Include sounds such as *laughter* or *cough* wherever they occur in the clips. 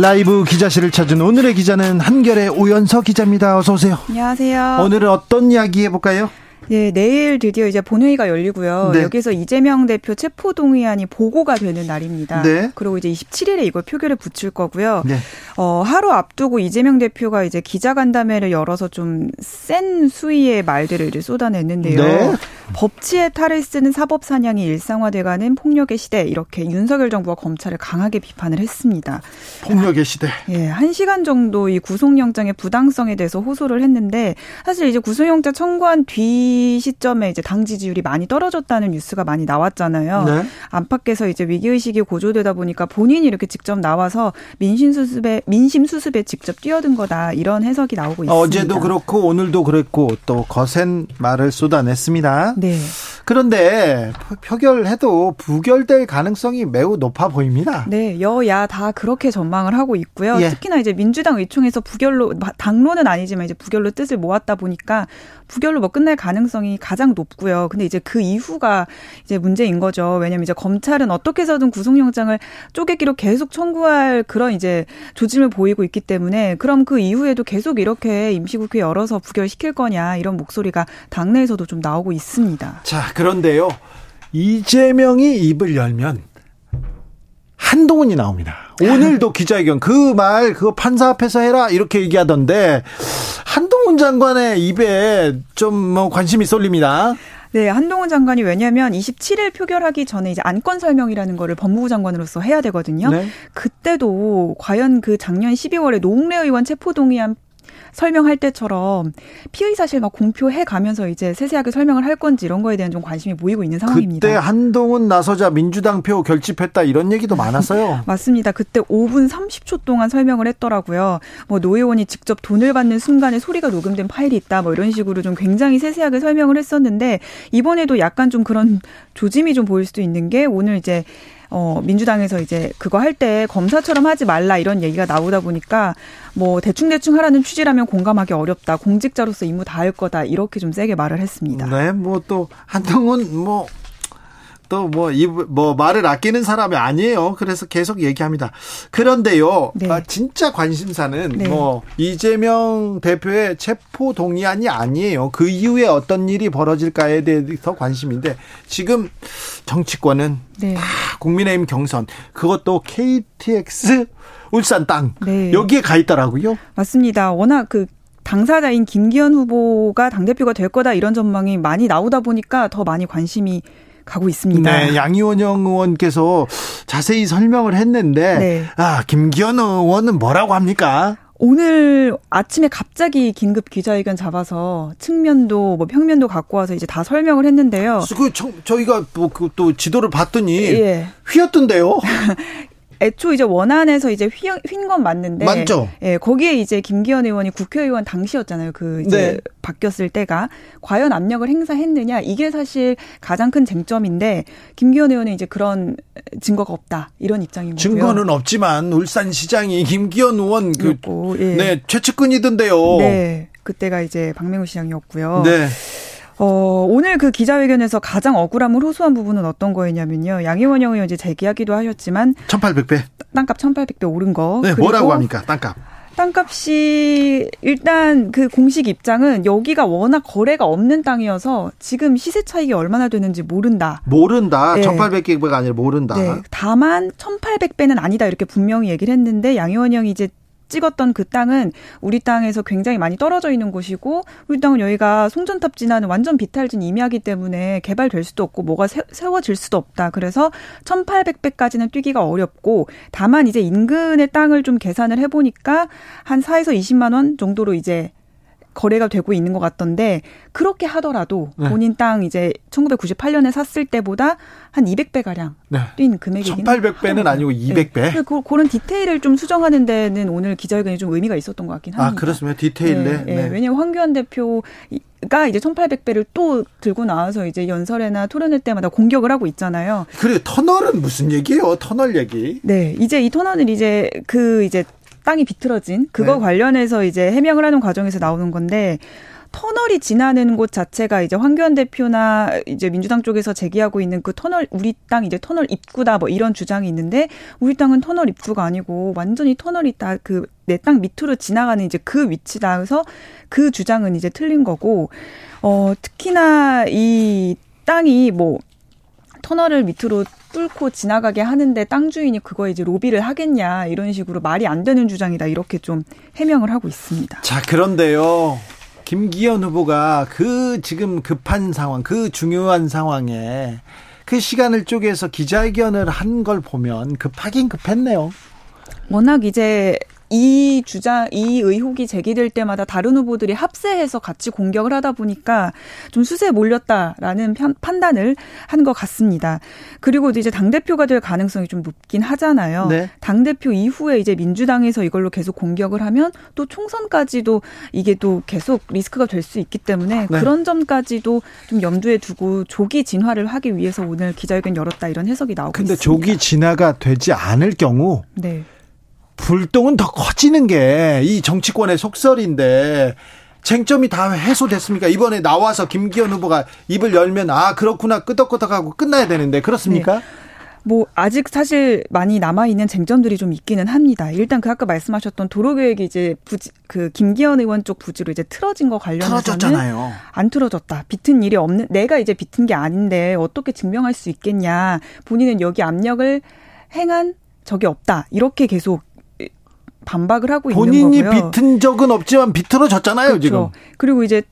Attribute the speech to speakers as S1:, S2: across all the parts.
S1: 라이브 기자실을 찾은 오늘의 기자는 한결의 오연서 기자입니다. 어서 오세요.
S2: 안녕하세요.
S1: 오늘은 어떤 이야기 해볼까요?
S2: 네, 내일 드디어 이제 본회의가 열리고요. 네. 여기서 이재명 대표 체포 동의안이 보고가 되는 날입니다. 네. 그리고 이제 27일에 이걸 표결에 붙일 거고요. 네. 어, 하루 앞두고 이재명 대표가 이제 기자간담회를 열어서 좀 센 수위의 말들을 이제 쏟아냈는데요. 네. 법치에 탈을 쓰는 사법 사냥이 일상화돼가는 폭력의 시대 이렇게 윤석열 정부와 검찰을 강하게 비판을 했습니다.
S1: 폭력의 시대.
S2: 예, 한 시간 정도 이 구속영장의 부당성에 대해서 호소를 했는데 사실 이제 구속영장 청구한 뒤 시점에 이제 당 지지율이 많이 떨어졌다는 뉴스가 많이 나왔잖아요. 네. 안팎에서 이제 위기 의식이 고조되다 보니까 본인이 이렇게 직접 나와서 민심 수습에, 민심 수습에 직접 뛰어든 거다. 이런 해석이 나오고 있습니다.
S1: 어제도 그렇고 오늘도 그랬고 또 거센 말을 쏟아냈습니다. 네. 그런데 표결해도 부결될 가능성이 매우 높아 보입니다.
S2: 네, 여야 다 그렇게 전망을 하고 있고요. 예. 특히나 이제 민주당 의총에서 부결로 당론은 아니지만 이제 부결로 뜻을 모았다 보니까 부결로 뭐 끝날 가능성이 가장 높고요. 근데 이제 그 이후가 이제 문제인 거죠. 왜냐면 이제 검찰은 어떻게 해서든 구속영장을 쪼개기로 계속 청구할 그런 이제 조짐을 보이고 있기 때문에 그럼 그 이후에도 계속 이렇게 임시국회 열어서 부결시킬 거냐 이런 목소리가 당내에서도 좀 나오고 있습니다.
S1: 자, 그런데요. 이재명이 입을 열면 한동훈이 나옵니다. 오늘도 기자회견 그 말 그거 판사 앞에서 해라 이렇게 얘기하던데 한동훈 장관의 입에 좀 뭐 관심이 쏠립니다.
S2: 네, 한동훈 장관이 왜냐하면 27일 표결하기 전에 이제 안건 설명이라는 거를 법무부 장관으로서 해야 되거든요. 네. 그때도 과연 그 작년 12월에 노웅래 의원 체포 동의안 설명할 때처럼 피의 사실 막 공표해 가면서 이제 세세하게 설명을 할 건지 이런 거에 대한 좀 관심이 모이고 있는 상황입니다.
S1: 그때 한동훈 나서자 민주당 표 결집했다 이런 얘기도 많았어요. *laughs*
S2: 맞습니다. 그때 5분 30초 동안 설명을 했더라고요. 뭐노 의원이 직접 돈을 받는 순간에 소리가 녹음된 파일이 있다 뭐 이런 식으로 좀 굉장히 세세하게 설명을 했었는데 이번에도 약간 좀 그런 조짐이 좀 보일 수도 있는 게 오늘 이제 어, 민주당에서 이제 그거 할 때 검사처럼 하지 말라 이런 얘기가 나오다 보니까 뭐 대충대충 하라는 취지라면 공감하기 어렵다. 공직자로서 임무 다할 거다. 이렇게 좀 세게 말을 했습니다.
S1: 네, 뭐 또 한동훈 뭐 또뭐 뭐 말을 아끼는 사람이 아니에요. 그래서 계속 얘기합니다. 그런데요, 네. 아, 진짜 관심사는 네. 뭐 이재명 대표의 체포 동의안이 아니에요. 그 이후에 어떤 일이 벌어질까에 대해서 관심인데 지금 정치권은 네. 다 국민의힘 경선 그것도 KTX 울산 땅 네. 여기에 가 있더라고요.
S2: 맞습니다. 워낙 그 당사자인 김기현 후보가 당대표가 될 거다 이런 전망이 많이 나오다 보니까 더 많이 관심이 가고 있습니다.
S1: 네, 양이원영 의원께서 자세히 설명을 했는데 네. 아, 김기현 의원은 뭐라고 합니까?
S2: 오늘 아침에 갑자기 긴급 기자회견 잡아서 측면도 뭐 평면도 갖고 와서 이제 다 설명을 했는데요.
S1: 그 저, 희가 뭐또 지도를 봤더니 예. 휘었던데요. *laughs*
S2: 애초 이제 원안에서 이제 휜 건 맞는데
S1: 맞죠.
S2: 예, 거기에 이제 김기현 의원이 국회의원 당시였잖아요. 그 이제 네. 바뀌었을 때가 과연 압력을 행사했느냐 이게 사실 가장 큰 쟁점인데 김기현 의원은 이제 그런 증거가 없다 이런 입장인 거고요.
S1: 증거는 없지만 울산 시장이 김기현 의원 그 예. 네, 최측근이던데요.
S2: 네. 그때가 이제 박명우 시장이었고요. 네. 어, 오늘 그 기자회견에서 가장 억울함을 호소한 부분은 어떤 거였냐면요. 양희원 의원 이제 재기하기도 하셨지만
S1: 1800배.
S2: 땅값 1800배 오른 거.
S1: 네, 뭐라고 합니까? 땅값.
S2: 땅값이 일단 그 공식 입장은 여기가 워낙 거래가 없는 땅이어서 지금 시세 차익이 얼마나 되는지 모른다.
S1: 모른다. 네. 1800배가 아니라 모른다. 네.
S2: 다만 1800배는 아니다 이렇게 분명히 얘기를 했는데 양희원 형이 이제 찍었던 그 땅은 우리 땅에서 굉장히 많이 떨어져 있는 곳이고 우리 땅은 여기가 송전탑 지나는 완전 비탈진 임야기 때문에 개발될 수도 없고 뭐가 세, 워질 수도 없다. 그래서 1800배까지는 뛰기가 어렵고 다만 이제 인근의 땅을 좀 계산을 해보니까 한 4에서 20만 원 정도로 이제 거래가 되고 있는 것 같던데 그렇게 하더라도 네. 본인 땅 이제 1998년에 샀을 때보다 한 200배 가량 네. 뛴 금액이긴
S1: 1800배는 아니고 200배. 네.
S2: 그, 그런 디테일을 좀 수정하는 데는 오늘 기자회견이 좀 의미가 있었던 것 같긴 아, 합니다.
S1: 아, 그렇습니다. 디테일 네.
S2: 네. 네. 왜냐면 황교안 대표 가 이제 1800배를 또 들고 나와서 이제 연설회나 토론회 때마다 공격을 하고 있잖아요.
S1: 그래 터널은 무슨 얘기예요? 터널 얘기.
S2: 네, 이제 이 터널은 이제 그 이제 땅이 비틀어진 그거 네. 관련해서 이제 해명을 하는 과정에서 나오는 건데 터널이 지나는 곳 자체가 이제 황교안 대표나 이제 민주당 쪽에서 제기하고 있는 그 터널 우리 땅 이제 터널 입구다 뭐 이런 주장이 있는데 우리 땅은 터널 입구가 아니고 완전히 터널이 딱그내 땅 밑으로 지나가는 이제 그 위치다 그래서 그 주장은 이제 틀린 거고 어 특히나 이 땅이 뭐 터널을 밑으로 뚫고 지나가게 하는데 땅 주인이 그거 이제 로비를 하겠냐 이런 식으로 말이 안 되는 주장이다 이렇게 좀 해명을 하고 있습니다.
S1: 자 그런데요. 김기현 후보가 그 지금 급한 상황, 그 중요한 상황에 그 시간을 쪼개서 기자회견을 한 걸 보면 급하긴 급했네요.
S2: 워낙 이제 이 주장, 이 의혹이 제기될 때마다 다른 후보들이 합세해서 같이 공격을 하다 보니까 좀 수세에 몰렸다라는 판단을 한 것 같습니다. 그리고 이제 당대표가 될 가능성이 좀 높긴 하잖아요. 네. 당대표 이후에 이제 민주당에서 이걸로 계속 공격을 하면 또 총선까지도 이게 또 계속 리스크가 될 수 있기 때문에 네. 그런 점까지도 좀 염두에 두고 조기 진화를 하기 위해서 오늘 기자회견 열었다 이런 해석이 나오고 근데
S1: 있습니다. 근데 조기 진화가 되지 않을 경우 네. 불똥은 더 커지는 게 이 정치권의 속설인데 쟁점이 다 해소됐습니까? 이번에 나와서 김기현 후보가 입을 열면 아 그렇구나 끄덕끄덕하고 끝나야 되는데 그렇습니까? 네.
S2: 뭐 아직 사실 많이 남아 있는 쟁점들이 좀 있기는 합니다. 일단 그 아까 말씀하셨던 도로 계획이 이제 부지, 그 김기현 의원 쪽 부지로 이제 틀어진 거 관련해서는
S1: 틀어졌잖아요.
S2: 안 틀어졌다. 비튼 일이 없는 내가 이제 비튼 게 아닌데 어떻게 증명할 수 있겠냐. 본인은 여기 압력을 행한 적이 없다. 이렇게 계속 반박을 하고 있는 거고요.
S1: 본인이 비튼 적은 없지만 비틀어졌잖아요, 그렇죠. 지금.
S2: 그리고 이제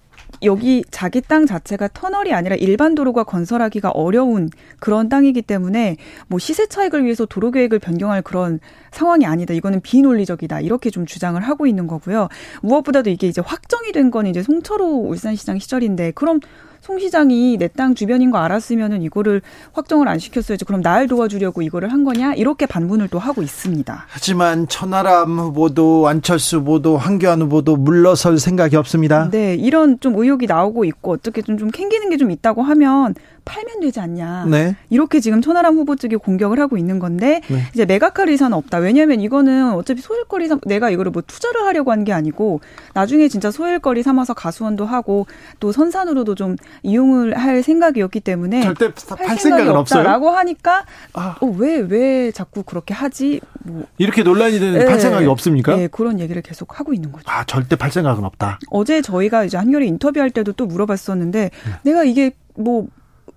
S2: 여기 자기 땅 자체가 터널이 아니라 일반 도로가 건설하기가 어려운 그런 땅이기 때문에 뭐 시세 차익을 위해서 도로 계획을 변경할 그런 상황이 아니다. 이거는 비논리적이다. 이렇게 좀 주장을 하고 있는 거고요. 무엇보다도 이게 이제 확정이 된 건 이제 송철호 울산시장 시절인데 그럼 송 시장이 내 땅 주변인 거 알았으면은 이거를 확정을 안 시켰어야지. 그럼 날 도와주려고 이거를 한 거냐? 이렇게 반문을 또 하고 있습니다.
S1: 하지만 천하람 후보도 안철수 후보도 황교안 후보도 물러설 생각이 없습니다.
S2: 네, 이런 좀 의혹이 나오고 있고 어떻게 좀, 좀 캥기는 게 좀 있다고 하면 팔면 되지 않냐. 네. 이렇게 지금 천하람 후보 측이 공격을 하고 있는 건데 네. 이제 매각할 의사는 없다. 왜냐하면 이거는 어차피 소일거리 삼, 내가 이거를 뭐 투자를 하려고 한 게 아니고 나중에 진짜 소일거리 삼아서 가수원도 하고 또 선산으로도 좀 이용을 할 생각이었기 때문에
S1: 절대 팔 생각은 없어요라고
S2: 하니까 아. 어, 왜, 왜 자꾸 그렇게 하지? 뭐
S1: 이렇게 논란이 되는 네. 팔 생각이 없습니까?
S2: 네, 그런 얘기를 계속 하고 있는 거죠.
S1: 아, 절대 팔 생각은 없다.
S2: 어제 저희가 이제 한겨레 인터뷰할 때도 또 물어봤었는데 네. 내가 이게 뭐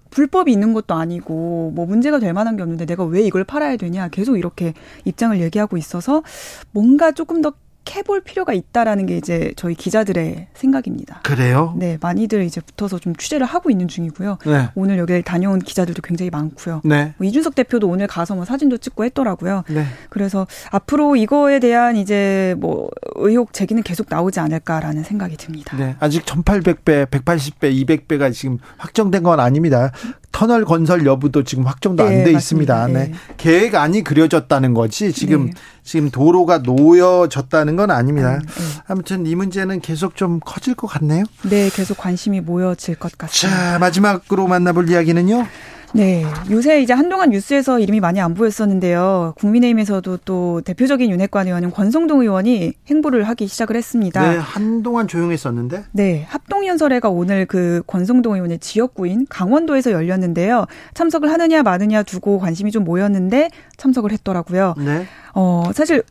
S2: 불법이 있는 것도 아니고 뭐 문제가 될 만한 게 없는데 내가 왜 이걸 팔아야 되냐 계속 이렇게 입장을 얘기하고 있어서 뭔가 조금 더 해볼 필요가 있다라는 게 이제 저희 기자들의 생각입니다.
S1: 그래요?
S2: 네, 많이들 이제 붙어서 좀 취재를 하고 있는 중이고요. 네. 오늘 여기 다녀온 기자들도 굉장히 많고요. 네. 뭐 이준석 대표도 오늘 가서 뭐 사진도 찍고 했더라고요. 네. 그래서 앞으로 이거에 대한 이제 뭐 의혹 제기는 계속 나오지 않을까라는 생각이 듭니다.
S1: 네, 아직 1,800배, 180배, 200배가 지금 확정된 건 아닙니다. 터널 건설 여부도 지금 확정도 네, 안돼 있습니다. 네. 네. 계획안이 그려졌다는 거지 지금 네. 지금 도로가 놓여졌다는 건 아닙니다. 음, 네. 아무튼 이 문제는 계속 좀 커질 것 같네요.
S2: 네, 계속 관심이 모여질 것 같습니다.
S1: 자, 마지막으로 만나볼 이야기는요.
S2: 네. 요새 이제 한동안 뉴스에서 이름이 많이 안 보였었는데요. 국민의힘에서도 또 대표적인 윤핵관 의원인 권성동 의원이 행보를 하기 시작을 했습니다.
S1: 네. 한동안 조용했었는데?
S2: 네. 합동연설회가 오늘 그 권성동 의원의 지역구인 강원도에서 열렸는데요. 참석을 하느냐 마느냐 두고 관심이 좀 모였는데 참석을 했더라고요. 네. 어, 사실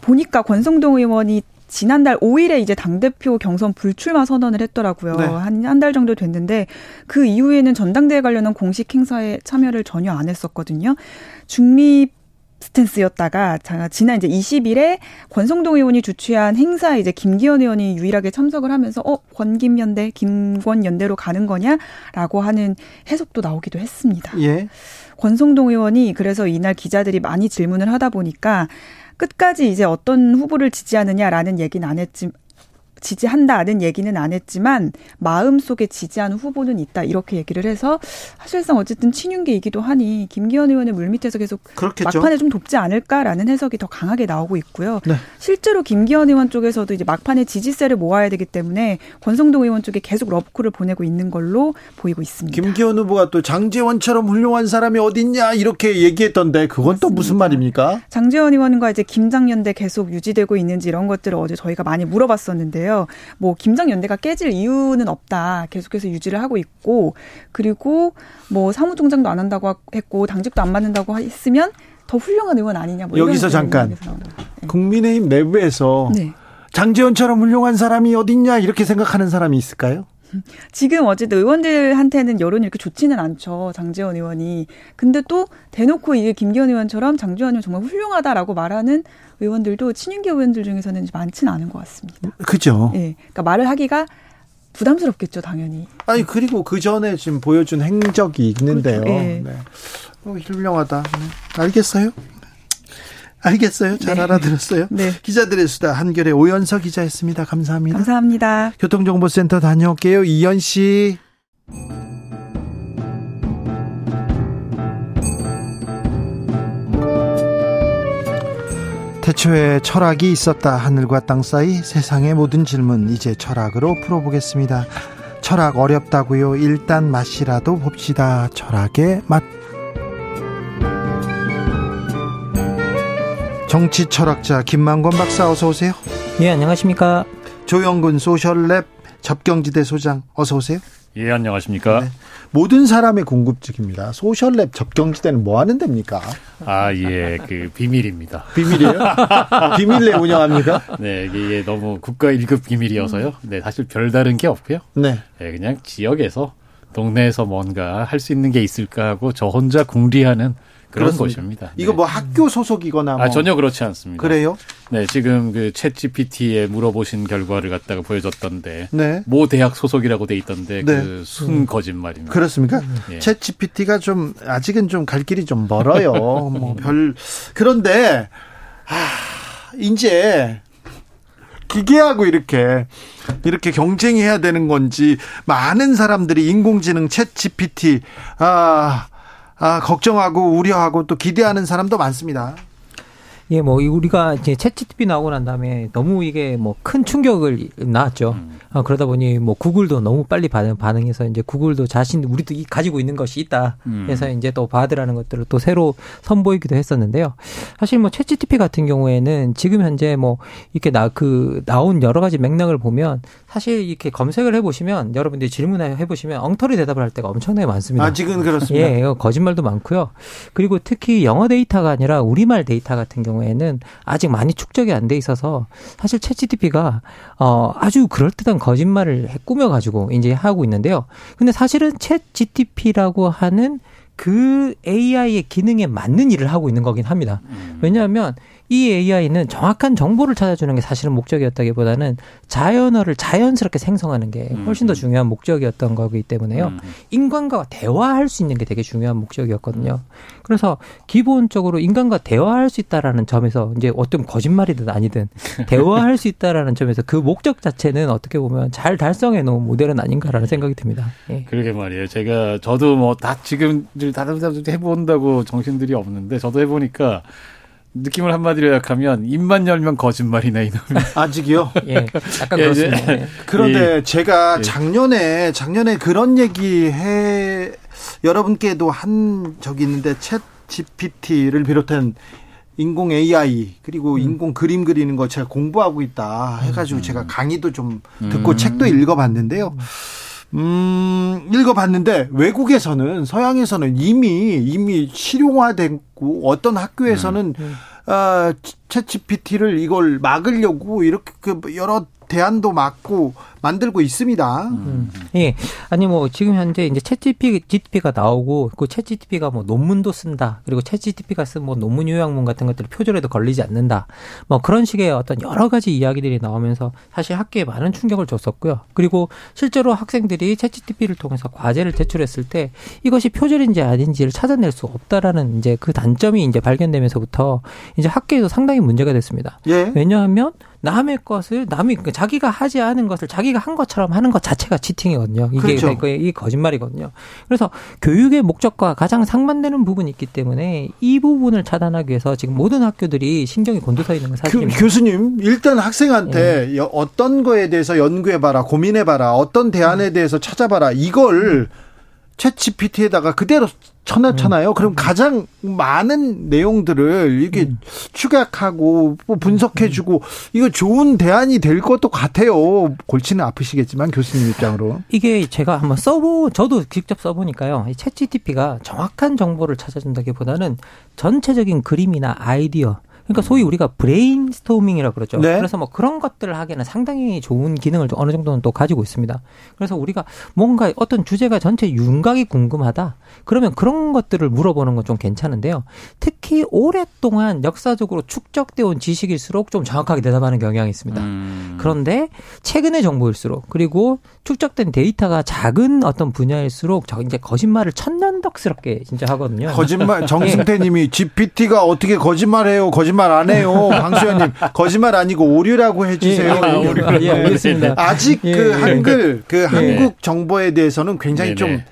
S2: 보니까 권성동 의원이 지난달 5일에 이제 당대표 경선 불출마 선언을 했더라고요. 네. 한한 달 정도 됐는데 그 이후에는 전당대회 관련한 공식 행사에 참여를 전혀 안 했었거든요. 중립 스탠스였다가 지난 이제 20일에 권성동 의원이 주최한 행사에 이제 김기현 의원이 유일하게 참석을 하면서 어 권김연대 김권연대로 가는 거냐라고 하는 해석도 나오기도 했습니다. 예. 권성동 의원이 그래서 이날 기자들이 많이 질문을 하다 보니까 끝까지 이제 어떤 후보를 지지하느냐라는 얘기는 안 했지 지지한다는 얘기는 안 했지만 마음속에 지지하는 후보는 있다 이렇게 얘기를 해서 사실상 어쨌든 친윤계이기도 하니 김기현 의원의 물밑에서 계속 그렇겠죠. 막판에 좀 돕지 않을까라는 해석이 더 강하게 나오고 있고요. 네. 실제로 김기현 의원 쪽에서도 이제 막판에 지지세를 모아야 되기 때문에 권성동 의원 쪽에 계속 러브콜을 보내고 있는 걸로 보이고 있습니다.
S1: 김기현 후보가 또 장재원처럼 훌륭한 사람이 어딨냐 이렇게 얘기했던데 그건 맞습니다. 또 무슨 말입니까?
S2: 장재원 의원과 이제 김장연대 계속 유지되고 있는지 이런 것들을 어제 저희가 많이 물어봤었는데요. 뭐 김장 연대가 깨질 이유는 없다. 계속해서 유지를 하고 있고 그리고 뭐 사무총장도 안 한다고 했고 당직도 안 받는다고 했으면 더 훌륭한 의원 아니냐. 뭐
S1: 여기서 잠깐 네. 국민의힘 내부에서 네. 장재원처럼 훌륭한 사람이 어딨냐 이렇게 생각하는 사람이 있을까요?
S2: 지금 어쨌든 의원들한테는 여론이 이렇게 좋지는 않죠. 장재원 의원이. 근데 또 대놓고 이게 김기현 의원처럼 장재원 의원 정말 훌륭하다라고 말하는 의원들도 친윤계 의원들 중에서는 많지는 않은 것 같습니다.
S1: 그죠.
S2: 예. 네, 그러니까 말을 하기가 부담스럽겠죠, 당연히.
S1: 아니 그리고 그 전에 지금 보여준 행적이 있는데요. 그렇죠. 네. 네. 어, 훌륭하다. 네. 알겠어요. 알겠어요. 잘 네. 알아들었어요. 네. 기자들의 수다 한결의 오연서 기자였습니다. 감사합니다.
S2: 감사합니다.
S1: 교통정보센터 다녀올게요. 이현 씨. 태초에 철학이 있었다. 하늘과 땅 사이 세상의 모든 질문 이제 철학으로 풀어보겠습니다. 철학 어렵다고요. 일단 맛이라도 봅시다. 철학의 맛. 정치 철학자 김만권 박사 어서 오세요.
S3: 예, 안녕하십니까?
S1: 조영근 소셜랩 접경지대 소장 어서 오세요.
S4: 예, 안녕하십니까? 네.
S1: 모든 사람의 궁금증입니다. 소셜랩 접경지대는 뭐 하는 데입니까?
S4: 아, 예, 그 비밀입니다.
S1: 비밀이에요? *laughs* 비밀내 운영합니까?
S4: 네, 이게 너무 국가 1급 비밀이어서요. 네, 사실 별다른 게 없고요. 네. 네 그냥 지역에서 동네에서 뭔가 할 수 있는 게 있을까 하고 저 혼자 궁리하는 그런 그렇습니다. 곳입니다.
S1: 이거 뭐 네. 학교 소속이거나 뭐.
S4: 아 전혀 그렇지 않습니다.
S1: 그래요?
S4: 네, 지금 그챗 GPT에 물어보신 결과를 갖다가 보여줬던데 네. 모 대학 소속이라고 돼 있던데 네. 그순 거짓말입니다.
S1: 그렇습니까? 네. 챗 GPT가 좀 아직은 좀 갈 길이 좀 멀어요. *laughs* 뭐 별 그런데 아, 이제 기계하고 이렇게 이렇게 경쟁해야 되는 건지 많은 사람들이 인공지능 챗 GPT 아 아, 걱정하고 우려하고 또 기대하는 사람도 많습니다.
S3: 예, 뭐 우리가 이제 챗GPT 나오고 난 다음에 너무 이게 뭐 큰 충격을 낳았죠. 음. 어, 그러다 보니 뭐 구글도 너무 빨리 반응, 반응해서 이제 구글도 자신 우리도 가지고 있는 것이 있다. 음. 해서 이제 또 받으라는 것들을 또 새로 선보이기도 했었는데요. 사실 뭐 챗GPT 같은 경우에는 지금 현재 뭐 이렇게 나 그 나온 여러 가지 맥락을 보면 사실 이렇게 검색을 해보시면 여러분들이 질문을 해보시면 엉터리 대답을 할 때가 엄청나게 많습니다.
S1: 아직은 그렇습니다.
S3: 예, 거짓말도 많고요. 그리고 특히 영어 데이터가 아니라 우리말 데이터 같은 경우에는 아직 많이 축적이 안 돼 있어서 사실 챗GPT가 어 아주 그럴듯한 거짓말을 꾸며 가지고 이제 하고 있는데요. 근데 사실은 챗GPT라고 하는 그 AI의 기능에 맞는 일을 하고 있는 거긴 합니다. 음. 왜냐하면 이 AI는 정확한 정보를 찾아주는 게 사실은 목적이었다기보다는 자연어를 자연스럽게 생성하는 게 훨씬 더 음. 중요한 목적이었던 거기 때문에요. 음. 인간과 대화할 수 있는 게 되게 중요한 목적이었거든요. 그래서 기본적으로 인간과 대화할 수 있다라는 점에서 이제 어떤 거짓말이든 아니든 *laughs* 대화할 수 있다라는 점에서 그 목적 자체는 어떻게 보면 잘 달성해 놓은 모델은 아닌가라는 생각이 듭니다.
S4: 예. 그러게 말이에요. 제가 저도 뭐 다 지금 다른 사람들 해본다고 정신들이 없는데 저도 해보니까 느낌을 한마디로 요약하면 입만 열면 거짓말이네 이놈이. *laughs*
S1: 아직이요?
S3: 예, 약간 예, 그렇습니다. 예.
S1: 그런데 예. 제가 작년에 작년에 그런 얘기 해 여러분께도 한 적이 있는데 챗 GPT를 비롯한 인공 AI 그리고 음. 인공 그림 그리는 거 제가 공부하고 있다 해가지고 음. 제가 강의도 좀 듣고 음. 책도 읽어봤는데요. 음, 읽어봤는데 외국에서는 서양에서는 이미 이미 실용화됐고 어떤 학교에서는 음. 어, 챗 GPT를 이걸 막으려고 이렇게 그 여러 대안도 맞고 만들고 있습니다.
S3: 음. 예. 아니 뭐 지금 현재 이제 챗 GPT가 나오고 그 챗 GPT가 뭐 논문도 쓴다. 그리고 챗 GPT가 쓴 뭐 논문 요약문 같은 것들이 표절에도 걸리지 않는다. 뭐 그런 식의 어떤 여러 가지 이야기들이 나오면서 사실 학교에 많은 충격을 줬었고요. 그리고 실제로 학생들이 챗 GPT를 통해서 과제를 제출했을 때 이것이 표절인지 아닌지를 찾아낼 수 없다라는 이제 그 단점이 이제 발견되면서부터 이제 학교에도 상당히 문제가 됐습니다. 예. 왜냐하면 남의 것을 남이 그러니까 자기가 하지 않은 것을 자기 가 한 것처럼 하는 것 자체가 치팅이거든요. 이게 그렇죠. 이 거짓말이거든요. 그래서 교육의 목적과 가장 상반되는 부분이 있기 때문에 이 부분을 차단하기 위해서 지금 모든 학교들이 신경이 곤두서 있는 건 사실입니다.
S1: 교, 수님 일단 학생한테 예. 어떤 거에 대해서 연구해봐라, 고민해봐라, 어떤 대안에 음. 대해서 찾아봐라 이걸 음. 챗 GPT에다가 그대로 쳐놨잖아요. 음. 그럼 가장 많은 내용들을 이게 음. 추격하고 뭐 분석해주고 음. 이거 좋은 대안이 될 것도 같아요. 골치는 아프시겠지만 교수님 입장으로
S3: 이게 제가 한번 써보 저도 직접 써보니까요. 이챗 GPT가 정확한 정보를 찾아준다기보다는 전체적인 그림이나 아이디어 그러니까 소위 우리가 브레인스토밍이라고 그러죠. 네. 그래서 뭐 그런 것들을 하기에는 상당히 좋은 기능을 어느 정도는 또 가지고 있습니다. 그래서 우리가 뭔가 어떤 주제가 전체 윤곽이 궁금하다. 그러면 그런 것들을 물어보는 건 좀 괜찮은데요. 특히 오랫동안 역사적으로 축적되어 온 지식일수록 좀 정확하게 대답하는 경향이 있습니다. 음. 그런데 최근의 정보일수록 그리고 축적된 데이터가 작은 어떤 분야일수록 저 이제 거짓말을 천연덕스럽게 진짜 하거든요.
S1: 거짓말 *laughs* 정승태 님이 GPT가 어떻게 거짓말해요? 거짓말 안 해요. 방수현님 거짓말 아니고 오류라고 해주세요. 예, 오류. 예, 알겠습니다. 아직 예, 그 예. 한글 그 예. 한국 정보에 대해서는 굉장히 좀좀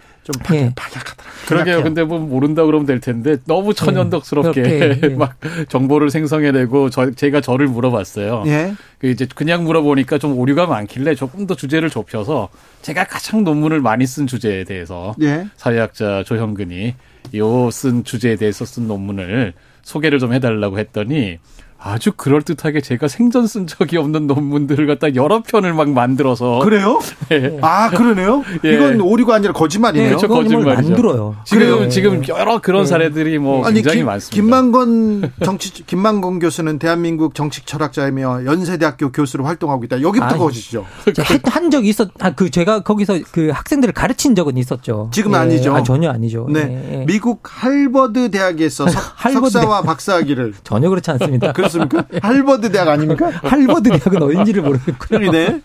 S1: 박, 예. 박약하다.
S4: 그러게요. 근데 뭐 모른다 그러면 될 텐데 너무 천연덕스럽게 예. 예. *laughs* 막 정보를 생성해내고 저, 제가 저를 물어봤어요. 예. 그 이제 그냥 물어보니까 좀 오류가 많길래 조금 더 주제를 좁혀서 제가 가장 논문을 많이 쓴 주제에 대해서 예. 사회학자 조형근이 요 쓴 주제에 대해서 쓴 논문을 소개를 좀 해달라고 했더니 아주 그럴듯하게 제가 생전 쓴 적이 없는 논문들을 갖다 여러 편을 막 만들어서
S1: 그래요? 네. *laughs* 아 그러네요. 예. 이건 오류가 아니라 거짓말이네요.
S3: 네, 거짓말이죠. 만들어요.
S4: 지금 네. 지금 여러 그런 네. 사례들이 뭐 아니, 굉장히
S1: 김,
S4: 많습니다.
S1: 김만건 정치 김만건 교수는 대한민국 정치 철학자이며 연세대학교 교수로 활동하고 있다. 여기부터 거짓이죠.
S3: 한 적이 있었. 아, 그 제가 거기서 그 학생들을 가르친 적은 있었죠.
S1: 지금 은 예. 아니죠.
S3: 아, 전혀 아니죠.
S1: 네. 네. 미국 할버드 대학에서 석, *laughs* 할버드 석사와 박사학위를
S3: 전혀 그렇지 않습니다. *laughs*
S1: 그렇습니까? *laughs* 할버드 대학 아닙니까?
S3: 할버드 대학은 어딘지를 모르겠고요.
S1: 네.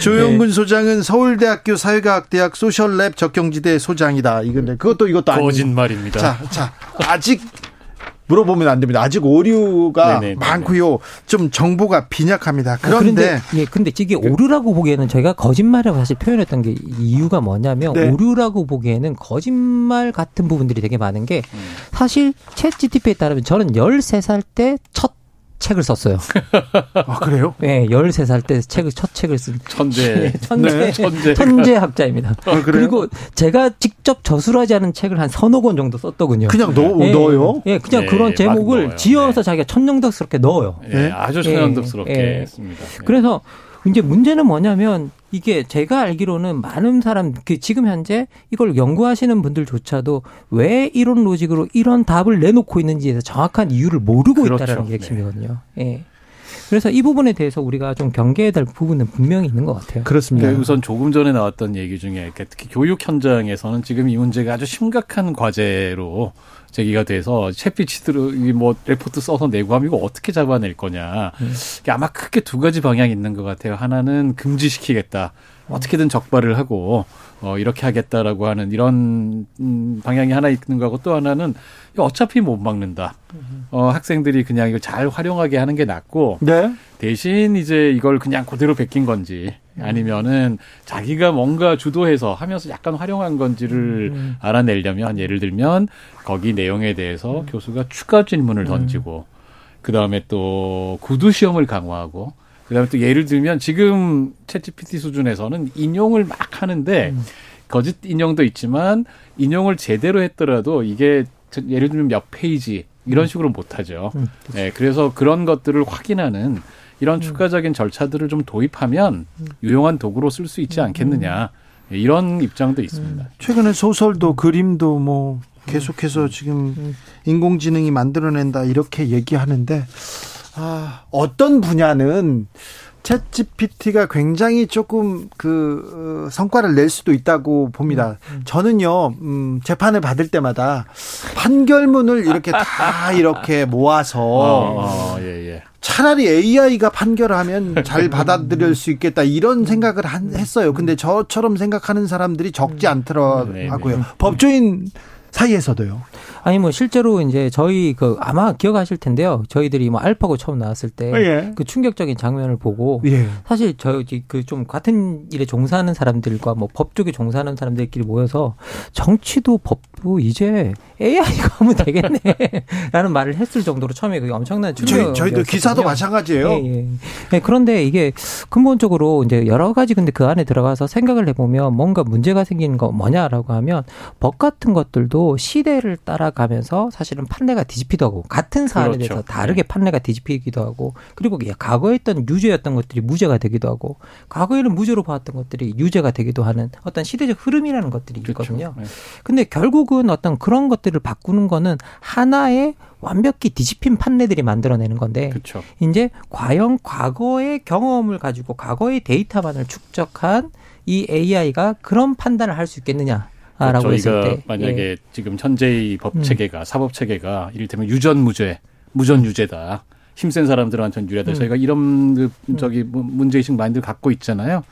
S1: 조영근 네. 소장은 서울대학교 사회과학대학 소셜랩 적경지대 소장이다. 이건데 그것도 이것도 아니고.
S4: 거짓말입니다.
S1: 자, 자 아직 물어보면 안 됩니다. 아직 오류가 네네, 많고요. 좀 정보가 빈약합니다. 아, 그런데
S3: 아, 예, 근데 이게 오류라고 보기에는 저희가 거짓말이라고 사실 표현했던 게 이유가 뭐냐면 네. 오류라고 보기에는 거짓말 같은 부분들이 되게 많은 게 음. 사실 챗 GTP에 따르면 저는 13살 때첫 책을 썼어요. *laughs*
S1: 아, 그래요?
S3: 네, 13살 때 책을, 첫 책을 쓴.
S4: 천재.
S3: 네, *laughs* 천재. 네. 천재. 천재 학자입니다. 아, 그리고 제가 직접 저술하지 않은 책을 한 서너 권 정도 썼더군요.
S1: 그냥 넣, 네. 넣어요?
S3: 예, 네, 그냥 네, 그런 제목을 지어서 네. 자기가 천연덕스럽게 넣어요.
S4: 네, 아주 천연덕스럽게 했습니다.
S3: 그래서 이제 문제는 뭐냐면 이게 제가 알기로는 많은 사람 그 지금 현재 이걸 연구하시는 분들조차도 왜 이런 로직으로 이런 답을 내놓고 있는지에 서 정확한 이유를 모르고 그렇죠. 있다라는 게 핵심이거든요. 네. 예. 그래서 이 부분에 대해서 우리가 좀 경계해야 될 부분은 분명히 있는 것 같아요.
S1: 그렇습니다.
S4: 네, 우선 조금 전에 나왔던 얘기 중에 특히 교육 현장에서는 지금 이 문제가 아주 심각한 과제로 제기가 돼서 챗피치들이 뭐 레포트 써서 내고 하면 이거 어떻게 잡아낼 거냐. 음. 아마 크게 두 가지 방향이 있는 것 같아요. 하나는 금지시키겠다. 어떻게든 적발을 하고 어 이렇게 하겠다라고 하는 이런 음 방향이 하나 있는 거고 또 하나는 어차피 못 막는다. 어 학생들이 그냥 이걸 잘 활용하게 하는 게 낫고 네. 대신 이제 이걸 그냥 그대로 베낀 건지 아니면은 자기가 뭔가 주도해서 하면서 약간 활용한 건지를 음. 알아내려면 예를 들면 거기 내용에 대해서 음. 교수가 추가 질문을 음. 던지고 그 다음에 또 구두 시험을 강화하고 그다음에 또 예를 들면 지금 챗GPT 수준에서는 인용을 막 하는데 음. 거짓 인용도 있지만 인용을 제대로 했더라도 이게 예를 들면 몇 페이지 이런 음. 식으로 못 하죠. 음, 네, 그래서 그런 것들을 확인하는 이런 음. 추가적인 절차들을 좀 도입하면 음. 유용한 도구로 쓸 수 있지 않겠느냐 네, 이런 입장도 있습니다.
S1: 최근에 소설도 그림도 뭐 계속해서 지금 인공지능이 만들어낸다 이렇게 얘기하는데 아, 어떤 분야는 챗 GPT가 굉장히 조금 그 어, 성과를 낼 수도 있다고 봅니다. 음, 음. 저는요, 음, 재판을 받을 때마다 판결문을 이렇게 다 이렇게 *laughs* 모아서 어, 어, 예, 예. 차라리 AI가 판결하면 잘 *laughs* 받아들일 수 있겠다 이런 생각을 한, 했어요. 근데 저처럼 생각하는 사람들이 적지 않더라고요. 네, 네. 법조인 사이에서도요.
S3: 아니 뭐 실제로 이제 저희 그 아마 기억하실 텐데요. 저희들이 뭐 알파고 처음 나왔을 때그 예. 그 충격적인 장면을 보고 예. 사실 저희 그 좀 같은 일에 종사하는 사람들과 뭐 법 쪽에 종사하는 사람들끼리 모여서 정치도 법도 이제 AI가 하면 되겠네라는 *laughs* 말을 했을 정도로 처음에 그게 엄청난
S1: 충격. 저희, 도 기사도 마찬가지예요. 예, 예.
S3: 네, 그런데 이게 근본적으로 이제 여러 가지 근데 그 안에 들어가서 생각을 해보면 뭔가 문제가 생기는 거 뭐냐라고 하면 법 같은 것들도 시대를 따라 가면서 사실은 판례가 뒤집히기도 하고 같은 사안에 그렇죠. 대해서 다르게 네. 판례가 뒤집히기도 하고 그리고 과거에 있던 유죄였던 것들이 무죄가 되기도 하고 과거에는 무죄로 봐왔던 것들이 유죄가 되기도 하는 어떤 시대적 흐름이라는 것들이 그렇죠. 있거든요. 그렇죠. 네. 근데 결국은 어떤 그런 것들을 바꾸는 거는 하나의 완벽히 뒤집힌 판례들이 만들어내는 건데 그렇죠. 이제 과연 과거의 경험을 가지고 과거의 데이터만을 축적한 이 AI가 그런 판단을 할 수 있겠느냐 라고
S4: 저희가 때. 만약에 예. 지금 현재의 법 음. 체계가 음. 사법 체계가 이를테면 유전 무죄, 무전 유죄다. 힘센 사람들한테는 유리하다. 음. 저희가 이런 그 음. 저기 문제의식 많이들 갖고 있잖아요.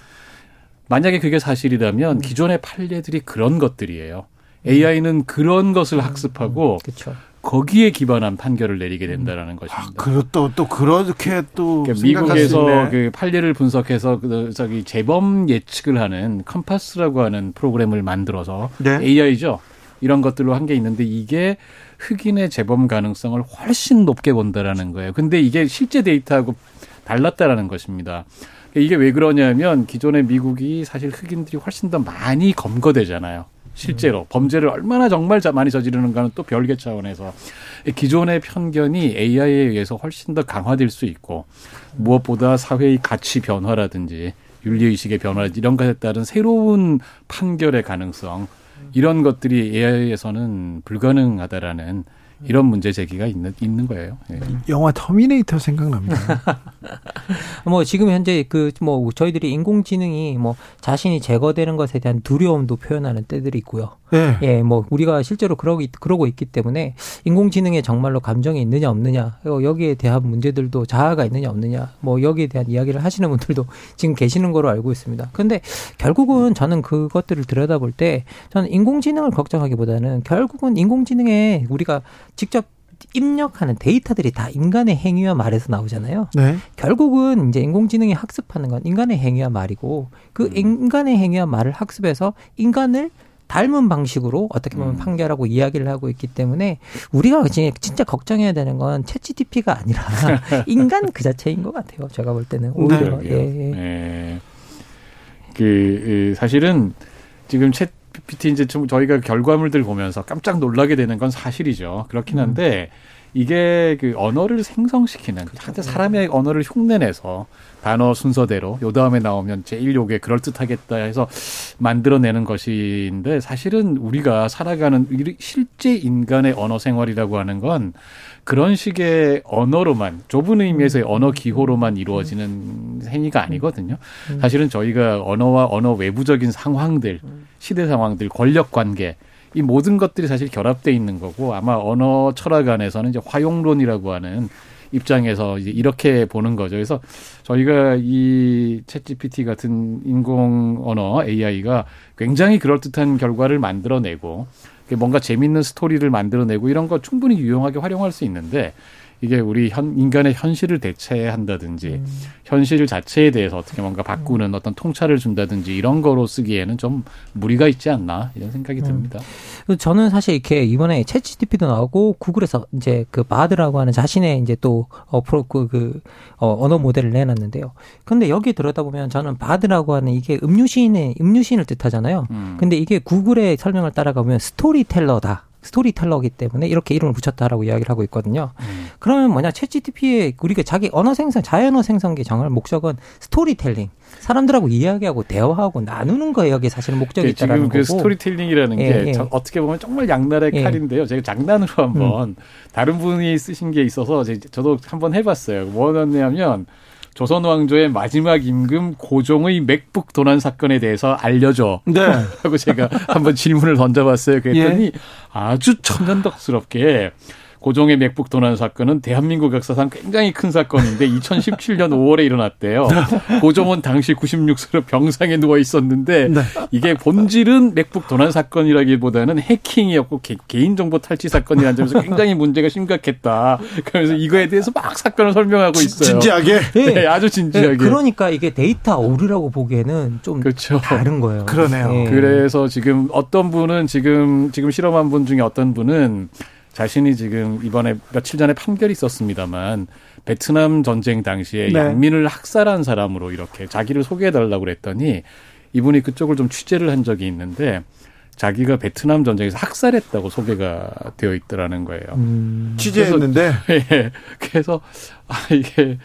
S4: 만약에 그게 사실이라면 음. 기존의 판례들이 그런 것들이에요. AI는 그런 것을 학습하고 그렇죠. 거기에 기반한 판결을 내리게 된다라는 음. 것입니다.
S1: 아, 그렇또 또 그렇게 또
S4: 그러니까 미국에서 그 판례를 분석해서 그 저기 재범 예측을 하는 컴파스라고 하는 프로그램을 만들어서 네. AI죠. 이런 것들로 한 게 있는데 이게 흑인의 재범 가능성을 훨씬 높게 본다라는 거예요. 근데 이게 실제 데이터하고 달랐다라는 것입니다. 이게 왜 그러냐면 기존의 미국이 사실 흑인들이 훨씬 더 많이 검거되잖아요. 실제로 음. 범죄를 얼마나 정말 많이 저지르는가는 또 별개 차원에서 기존의 편견이 AI에 의해서 훨씬 더 강화될 수 있고 무엇보다 사회의 가치 변화라든지 윤리의식의 변화 이런 것에 따른 새로운 판결의 가능성 이런 것들이 AI에서는 불가능하다라는 이런 문제 제기가 있는 있는 거예요. 예.
S1: 영화 터미네이터 생각납니다. *laughs*
S3: 뭐 지금 현재 그 뭐 저희들이 인공지능이 뭐 자신이 제거되는 것에 대한 두려움도 표현하는 때들이 있고요. 네. 예, 뭐 우리가 실제로 그러고 그러고 있기 때문에 인공지능에 정말로 감정이 있느냐 없느냐 여기에 대한 문제들도 자아가 있느냐 없느냐 뭐 여기에 대한 이야기를 하시는 분들도 *laughs* 지금 계시는 거로 알고 있습니다. 그런데 결국은 저는 그것들을 들여다볼 때 저는 인공지능을 걱정하기보다는 결국은 인공지능에 우리가 직접 입력하는 데이터들이 다 인간의 행위와 말에서 나오잖아요. 네. 결국은 이제 인공지능이 학습하는 건 인간의 행위와 말이고 그 음. 인간의 행위와 말을 학습해서 인간을 닮은 방식으로 어떻게 보면 음. 판결하고 이야기를 하고 있기 때문에 우리가 진짜 걱정해야 되는 건 챗GPT가 아니라 *laughs* 인간 그 자체인 것 같아요. 제가 볼 때는 네. 오히려 네. 예. 네.
S4: 그 사실은 지금 챗 GPT 이제 좀 저희가 결과물들 보면서 깜짝 놀라게 되는 건 사실이죠. 그렇긴 한데 음. 이게 그 언어를 생성시키는 그렇죠. 사람의 언어를 흉내내서 단어 순서대로 요 다음에 나오면 제일 요게 그럴 듯하겠다 해서 만들어내는 것인데 사실은 우리가 살아가는 실제 인간의 언어 생활이라고 하는 건 그런 식의 언어로만 좁은 의미에서의 언어 기호로만 이루어지는 행위가 아니거든요. 사실은 저희가 언어와 언어 외부적인 상황들, 시대 상황들, 권력 관계 이 모든 것들이 사실 결합돼 있는 거고 아마 언어 철학 안에서는 이제 화용론이라고 하는 입장에서 이제 이렇게 보는 거죠. 그래서 저희가 이 챗GPT 같은 인공 언어 AI가 굉장히 그럴듯한 결과를 만들어내고 뭔가 재밌는 스토리를 만들어내고 이런 거 충분히 유용하게 활용할 수 있는데 이게 우리 현, 인간의 현실을 대체한다든지 음. 현실 자체에 대해서 어떻게 뭔가 바꾸는 음. 어떤 통찰을 준다든지 이런 거로 쓰기에는 좀 무리가 있지 않나 이런 생각이 음. 듭니다.
S3: 저는 사실 이렇게 이번에 챗GPT도 나오고 구글에서 이제 그 바드라고 하는 자신의 이제 또 어, 프로 그, 그 어, 언어 모델을 내놨는데요. 근데 여기 들여다보면 저는 바드라고 하는 이게 음유시인의 음유시인을 뜻하잖아요. 음. 근데 이게 구글의 설명을 따라가보면 스토리텔러다. 스토리텔러기 때문에 이렇게 이름을 붙였다라고 이야기를 하고 있거든요. 음. 그러면 뭐냐 채찌TP의 우리가 자기 언어 생성, 자연어 생성기 정할 목적은 스토리텔링. 사람들하고 이야기하고 대화하고 나누는 거예요. 여기 사실은 목적이 있다라는
S4: 지금 그 거고. 스토리텔링이라는 예, 게 예. 어떻게 보면 정말 양날의 예. 칼인데요. 제가 장난으로 한번 음. 다른 분이 쓰신 게 있어서 저도 한번 해봤어요. 뭐였냐면 조선 왕조의 마지막 임금 고종의 맥북 도난 사건에 대해서 알려줘. 네. *laughs* 하고 제가 한번 질문을 던져봤어요. 그랬더니 예. 아주 천연덕스럽게 고종의 맥북 도난 사건은 대한민국 역사상 굉장히 큰 사건인데 2017년 5월에 *laughs* 일어났대요. 고종은 당시 96세로 병상에 누워 있었는데 네. 이게 본질은 맥북 도난 사건이라기보다는 해킹이었고 개, 인정보 탈취 사건이라는 점에서 굉장히 문제가 심각했다. 그러면서 이거에 대해서 막 사건을 설명하고 있어요.
S1: 진지하게?
S4: 네, 네 아주 진지하게. 네,
S3: 그러니까 이게 데이터 오류라고 보기에는 좀 그렇죠. 다른 거예요.
S1: 그러네요. 네.
S4: 그래서 지금 어떤 분은 지금 지금 실험한 분 중에 어떤 분은 자신이 지금 이번에 며칠 전에 판결이 있었습니다만 베트남 전쟁 당시에 네. 양민을 학살한 사람으로 이렇게 자기를 소개해 달라고 그랬더니 이분이 그쪽을 좀 취재를 한 적이 있는데 자기가 베트남 전쟁에서 학살했다고 소개가 되어 있더라는 거예요. 음,
S1: 취재했는데.
S4: 그래서, *laughs* 예, 그래서 아 이게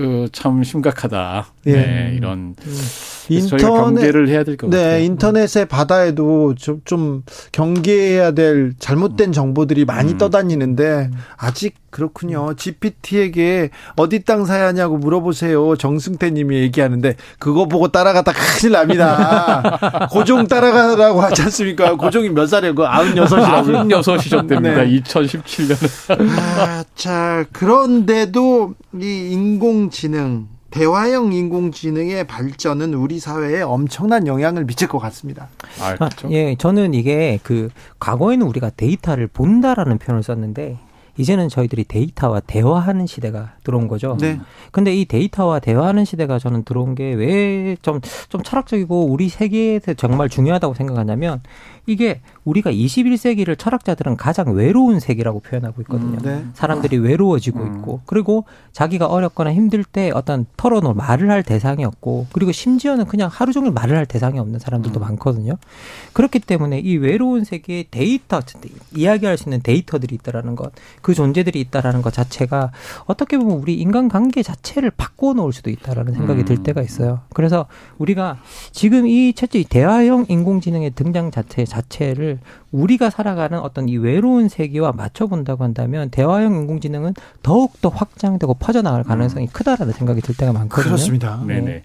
S4: 어, 참 심각하다. 예. 네, 이런 음. 인터넷 경계를 해야 될것
S1: 네,
S4: 같아요.
S1: 인터넷의 바다에도 좀, 좀 경계해야 될 잘못된 정보들이 많이 음. 떠다니는데 아직 그렇군요. GPT에게 어디 땅 사야 하냐고 물어보세요. 정승태 님이 얘기하는데 그거 보고 따라가다 큰일 납니다. *laughs* 고종 따라가라고 하지 않습니까? 고종이 몇 살이에요? 그 96이라고.
S4: 96이셨답니다. 네. 2017년에.
S1: 아, 자, 그런데도 이 인공지능 대화형 인공지능의 발전은 우리 사회에 엄청난 영향을 미칠 것 같습니다.
S3: 아, 그렇죠? 예, 저는 이게 그 과거에는 우리가 데이터를 본다라는 표현을 썼는데 이제는 저희들이 데이터와 대화하는 시대가 들어온 거죠. 네. 근데 이 데이터와 대화하는 시대가 저는 들어온 게 왜 좀좀 철학적이고 우리 세계에서 정말 중요하다고 생각하냐면 이게 우리가 21세기를 철학자들은 가장 외로운 세계라고 표현하고 있거든요. 음, 네. 사람들이 외로워지고 음. 있고 그리고 자기가 어렵거나 힘들 때 어떤 털어놓을 말을 할 대상이 없고 그리고 심지어는 그냥 하루 종일 말을 할 대상이 없는 사람들도 음. 많거든요. 그렇기 때문에 이 외로운 세계에 데이터 이야기할 수 있는 데이터들이 있다라는 것, 그 존재들이 있다라는 것 자체가 어떻게 보면 우리 인간관계 자체를 바꿔 놓을 수도 있다라는 생각이 들 음. 때가 있어요. 그래서 우리가 지금 이 첫째 대화형 인공지능의 등장 자체 자체를 우리가 살아가는 어떤 이 외로운 세계와 맞춰본다고 한다면 대화형 인공지능은 더욱더 확장되고 퍼져나갈 가능성이 음. 크다라는 생각이 들 때가 많거든요.
S1: 그렇습니다.
S4: 네. 네네.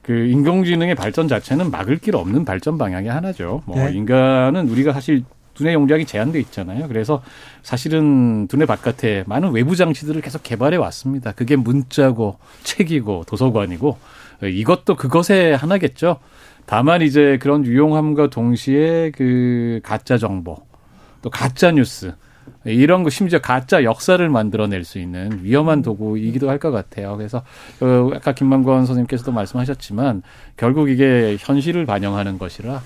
S4: 그 인공지능의 발전 자체는 막을 길 없는 발전 방향의 하나죠. 뭐 네. 인간은 우리가 사실 두뇌 용량이 제한돼 있잖아요. 그래서 사실은 두뇌 바깥에 많은 외부 장치들을 계속 개발해 왔습니다. 그게 문자고 책이고 도서관이고 이것도 그것의 하나겠죠. 다만 이제 그런 유용함과 동시에 그 가짜 정보 또 가짜 뉴스 이런 거 심지어 가짜 역사를 만들어낼 수 있는 위험한 도구이기도 할 것 같아요. 그래서 그 아까 김만권 선생님께서도 말씀하셨지만 결국 이게 현실을 반영하는 것이라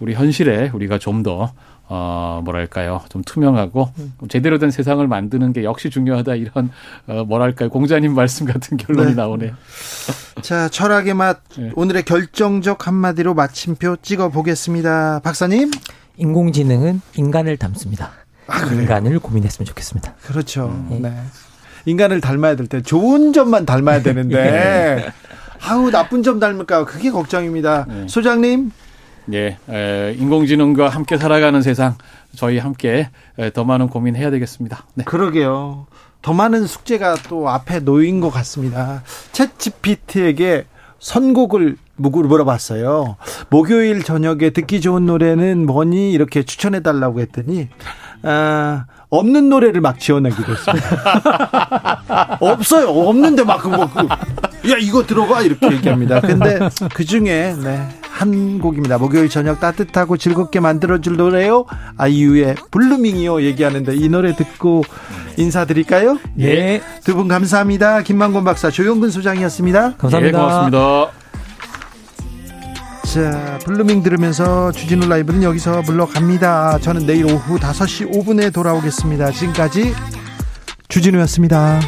S4: 우리 현실에 우리가 좀 더 어, 뭐랄까요. 좀 투명하고 음. 제대로 된 세상을 만드는 게 역시 중요하다 이런, 어, 뭐랄까요. 공자님 말씀 같은 결론이 네. 나오네요. *laughs*
S1: 자, 철학의 맛. 네. 오늘의 결정적 한마디로 마침표 찍어 보겠습니다. 박사님.
S3: 인공지능은 인간을 닮습니다. 아, 인간을 고민했으면 좋겠습니다.
S1: 그렇죠. 음. 네. 인간을 닮아야 될 때 좋은 점만 닮아야 되는데, 예. *laughs* 아우, 나쁜 점 닮을까? 그게 걱정입니다. 네. 소장님.
S4: 예, 에, 인공지능과 함께 살아가는 세상 저희 함께 더 많은 고민해야 되겠습니다.
S1: 네. 그러게요. 더 많은 숙제가 또 앞에 놓인 것 같습니다. 챗 GPT에게 선곡을 물어봤어요. 목요일 저녁에 듣기 좋은 노래는 뭐니? 이렇게 추천해 달라고 했더니 아, 없는 노래를 막 지어내기로 했습니다. *laughs* 없어요. 없는데 막 그거 그, 야 이거 들어봐 이렇게 얘기합니다. 근데 그 중에 네, 한 곡입니다. 목요일 저녁 따뜻하고 즐겁게 만들어줄 노래요. 아이유의 Blueming이요 얘기하는데 이 노래 듣고 인사드릴까요?
S3: 예. 네.
S1: 두분 감사합니다. 김만권 박사, 조용근 소장이었습니다.
S3: 감사합니다. 예,
S4: 고맙습니다.
S1: 자, Blueming 들으면서 주진우 라이브는 여기서 물러갑니다. 저는 내일 오후 5시 5분에 돌아오겠습니다. 지금까지 주진우였습니다.